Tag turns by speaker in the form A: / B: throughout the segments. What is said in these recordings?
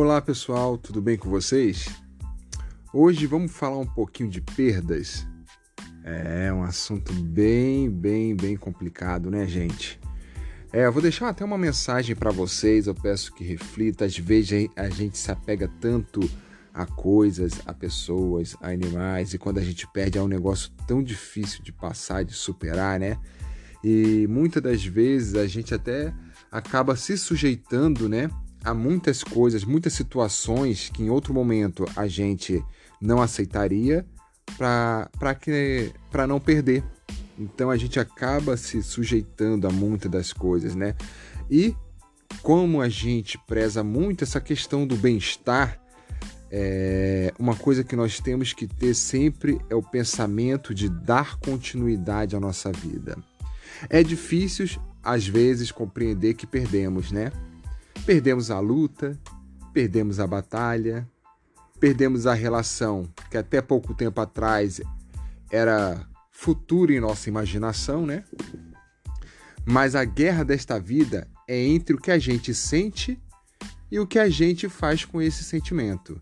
A: Olá pessoal, tudo bem com vocês? Hoje vamos falar um pouquinho de perdas. É um assunto bem, bem, bem complicado, né, gente? É, eu vou deixar até uma mensagem para vocês. Eu peço que reflita. Às vezes a gente se apega tanto a coisas, a pessoas, a animais, e quando a gente perde é um negócio tão difícil de passar, de superar, né? E muitas das vezes a gente até acaba se sujeitando, né? Há muitas coisas, muitas situações que em outro momento a gente não aceitaria para não perder. Então a gente acaba se sujeitando a muitas das coisas, né? E como a gente preza muito essa questão do bem-estar, é, uma coisa que nós temos que ter sempre é o pensamento de dar continuidade à nossa vida. É difícil, às vezes, compreender que perdemos, né? Perdemos a luta, perdemos a batalha, perdemos a relação que até pouco tempo atrás era futuro em nossa imaginação, né? Mas a guerra desta vida é entre o que a gente sente e o que a gente faz com esse sentimento.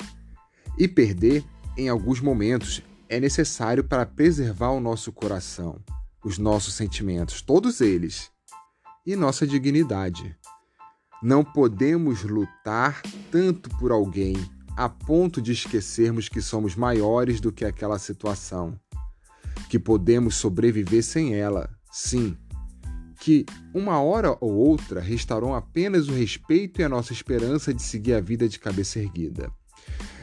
A: E perder, em alguns momentos, é necessário para preservar o nosso coração, os nossos sentimentos, todos eles, e nossa dignidade. Não podemos lutar tanto por alguém a ponto de esquecermos que somos maiores do que aquela situação, que podemos sobreviver sem ela, sim, que uma hora ou outra restarão apenas o respeito e a nossa esperança de seguir a vida de cabeça erguida.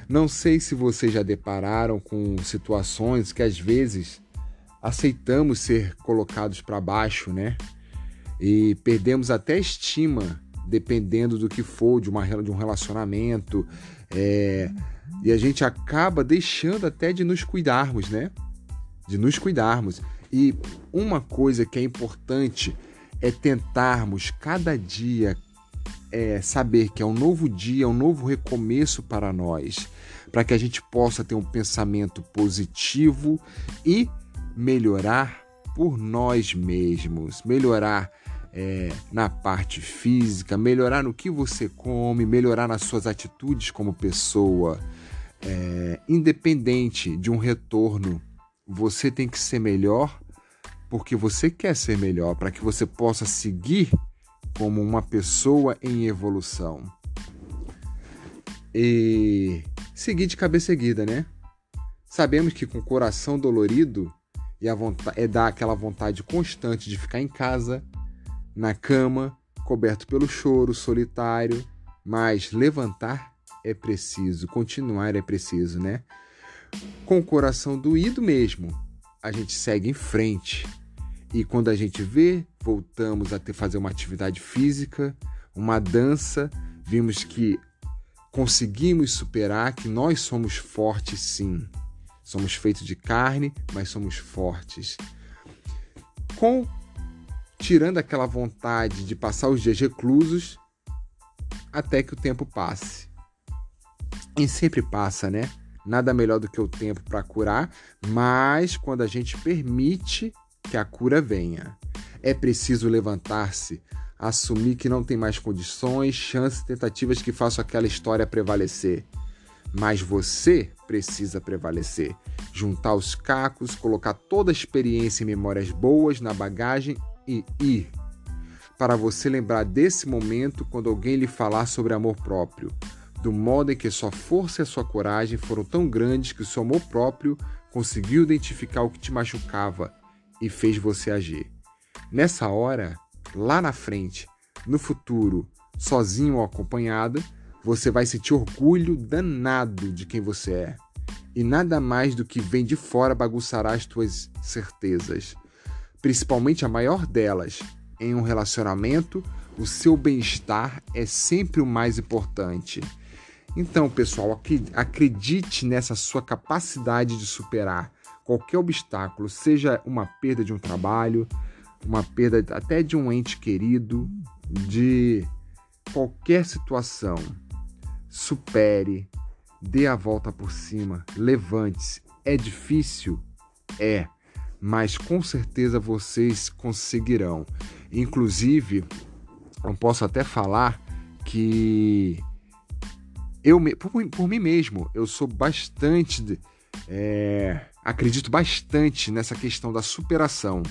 A: Não sei se vocês já depararam com situações que às vezes aceitamos ser colocados para baixo, né? E perdemos até estima dependendo do que for, de, uma, de um relacionamento. É, e a gente acaba deixando até de nos cuidarmos, né? De nos cuidarmos. E uma coisa que é importante é tentarmos cada dia é, saber que é um novo dia, um novo recomeço para nós, para que a gente possa ter um pensamento positivo e melhorar por nós mesmos, melhorar é, na parte física, melhorar no que você come, melhorar nas suas atitudes como pessoa. É, independente de um retorno, você tem que ser melhor porque você quer ser melhor, para que você possa seguir como uma pessoa em evolução. E seguir de cabeça erguida, né? Sabemos que com o coração dolorido e a vontade, é dar aquela vontade constante de ficar em casa, na cama, coberto pelo choro, solitário, mas levantar é preciso, continuar é preciso, né? Com o coração doído mesmo, a gente segue em frente. E quando a gente vê, voltamos a ter fazer uma atividade física, uma dança, vimos que conseguimos superar, que nós somos fortes sim. Somos feitos de carne, mas somos fortes. Com tirando aquela vontade de passar os dias reclusos até que o tempo passe. E sempre passa, né? Nada melhor do que o tempo para curar, mas quando a gente permite que a cura venha. É preciso levantar-se, assumir que não tem mais condições, chances, tentativas que façam aquela história prevalecer. Mas você precisa prevalecer. Juntar os cacos, colocar toda a experiência e memórias boas na bagagem e ir, para você lembrar desse momento quando alguém lhe falar sobre amor próprio, do modo em que sua força e sua coragem foram tão grandes que o seu amor próprio conseguiu identificar o que te machucava e fez você agir. Nessa hora, lá na frente, no futuro, sozinho ou acompanhado, você vai sentir orgulho danado de quem você é. E nada mais do que vem de fora bagunçará as tuas certezas principalmente a maior delas, em um relacionamento, o seu bem-estar é sempre o mais importante. Então, pessoal, acredite nessa sua capacidade de superar qualquer obstáculo, seja uma perda de um trabalho, uma perda até de um ente querido, de qualquer situação. Supere, dê a volta por cima, levante-se. É difícil? É mas com certeza vocês conseguirão. Inclusive, eu posso até falar que eu por, por mim mesmo, eu sou bastante. É, acredito bastante nessa questão da superação.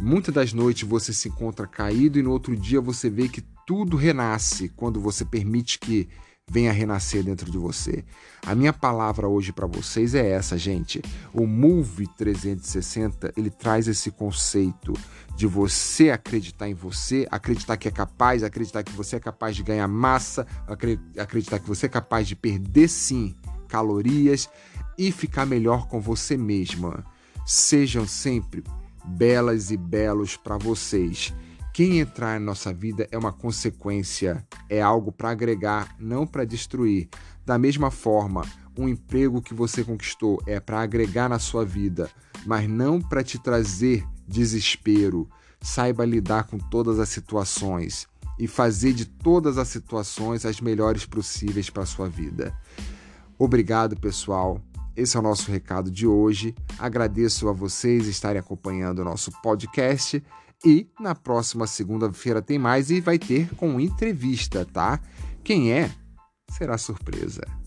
A: Muitas das noites você se encontra caído e no outro dia você vê que tudo renasce quando você permite que venha renascer dentro de você. A minha palavra hoje para vocês é essa, gente. O Move 360, ele traz esse conceito de você acreditar em você, acreditar que é capaz, acreditar que você é capaz de ganhar massa, acreditar que você é capaz de perder sim calorias e ficar melhor com você mesma. Sejam sempre belas e belos para vocês. Quem entrar em nossa vida é uma consequência, é algo para agregar, não para destruir. Da mesma forma, um emprego que você conquistou é para agregar na sua vida, mas não para te trazer desespero. Saiba lidar com todas as situações e fazer de todas as situações as melhores possíveis para a sua vida. Obrigado, pessoal. Esse é o nosso recado de hoje. Agradeço a vocês estarem acompanhando o nosso podcast e na próxima segunda-feira tem mais e vai ter com entrevista, tá? Quem é? Será surpresa.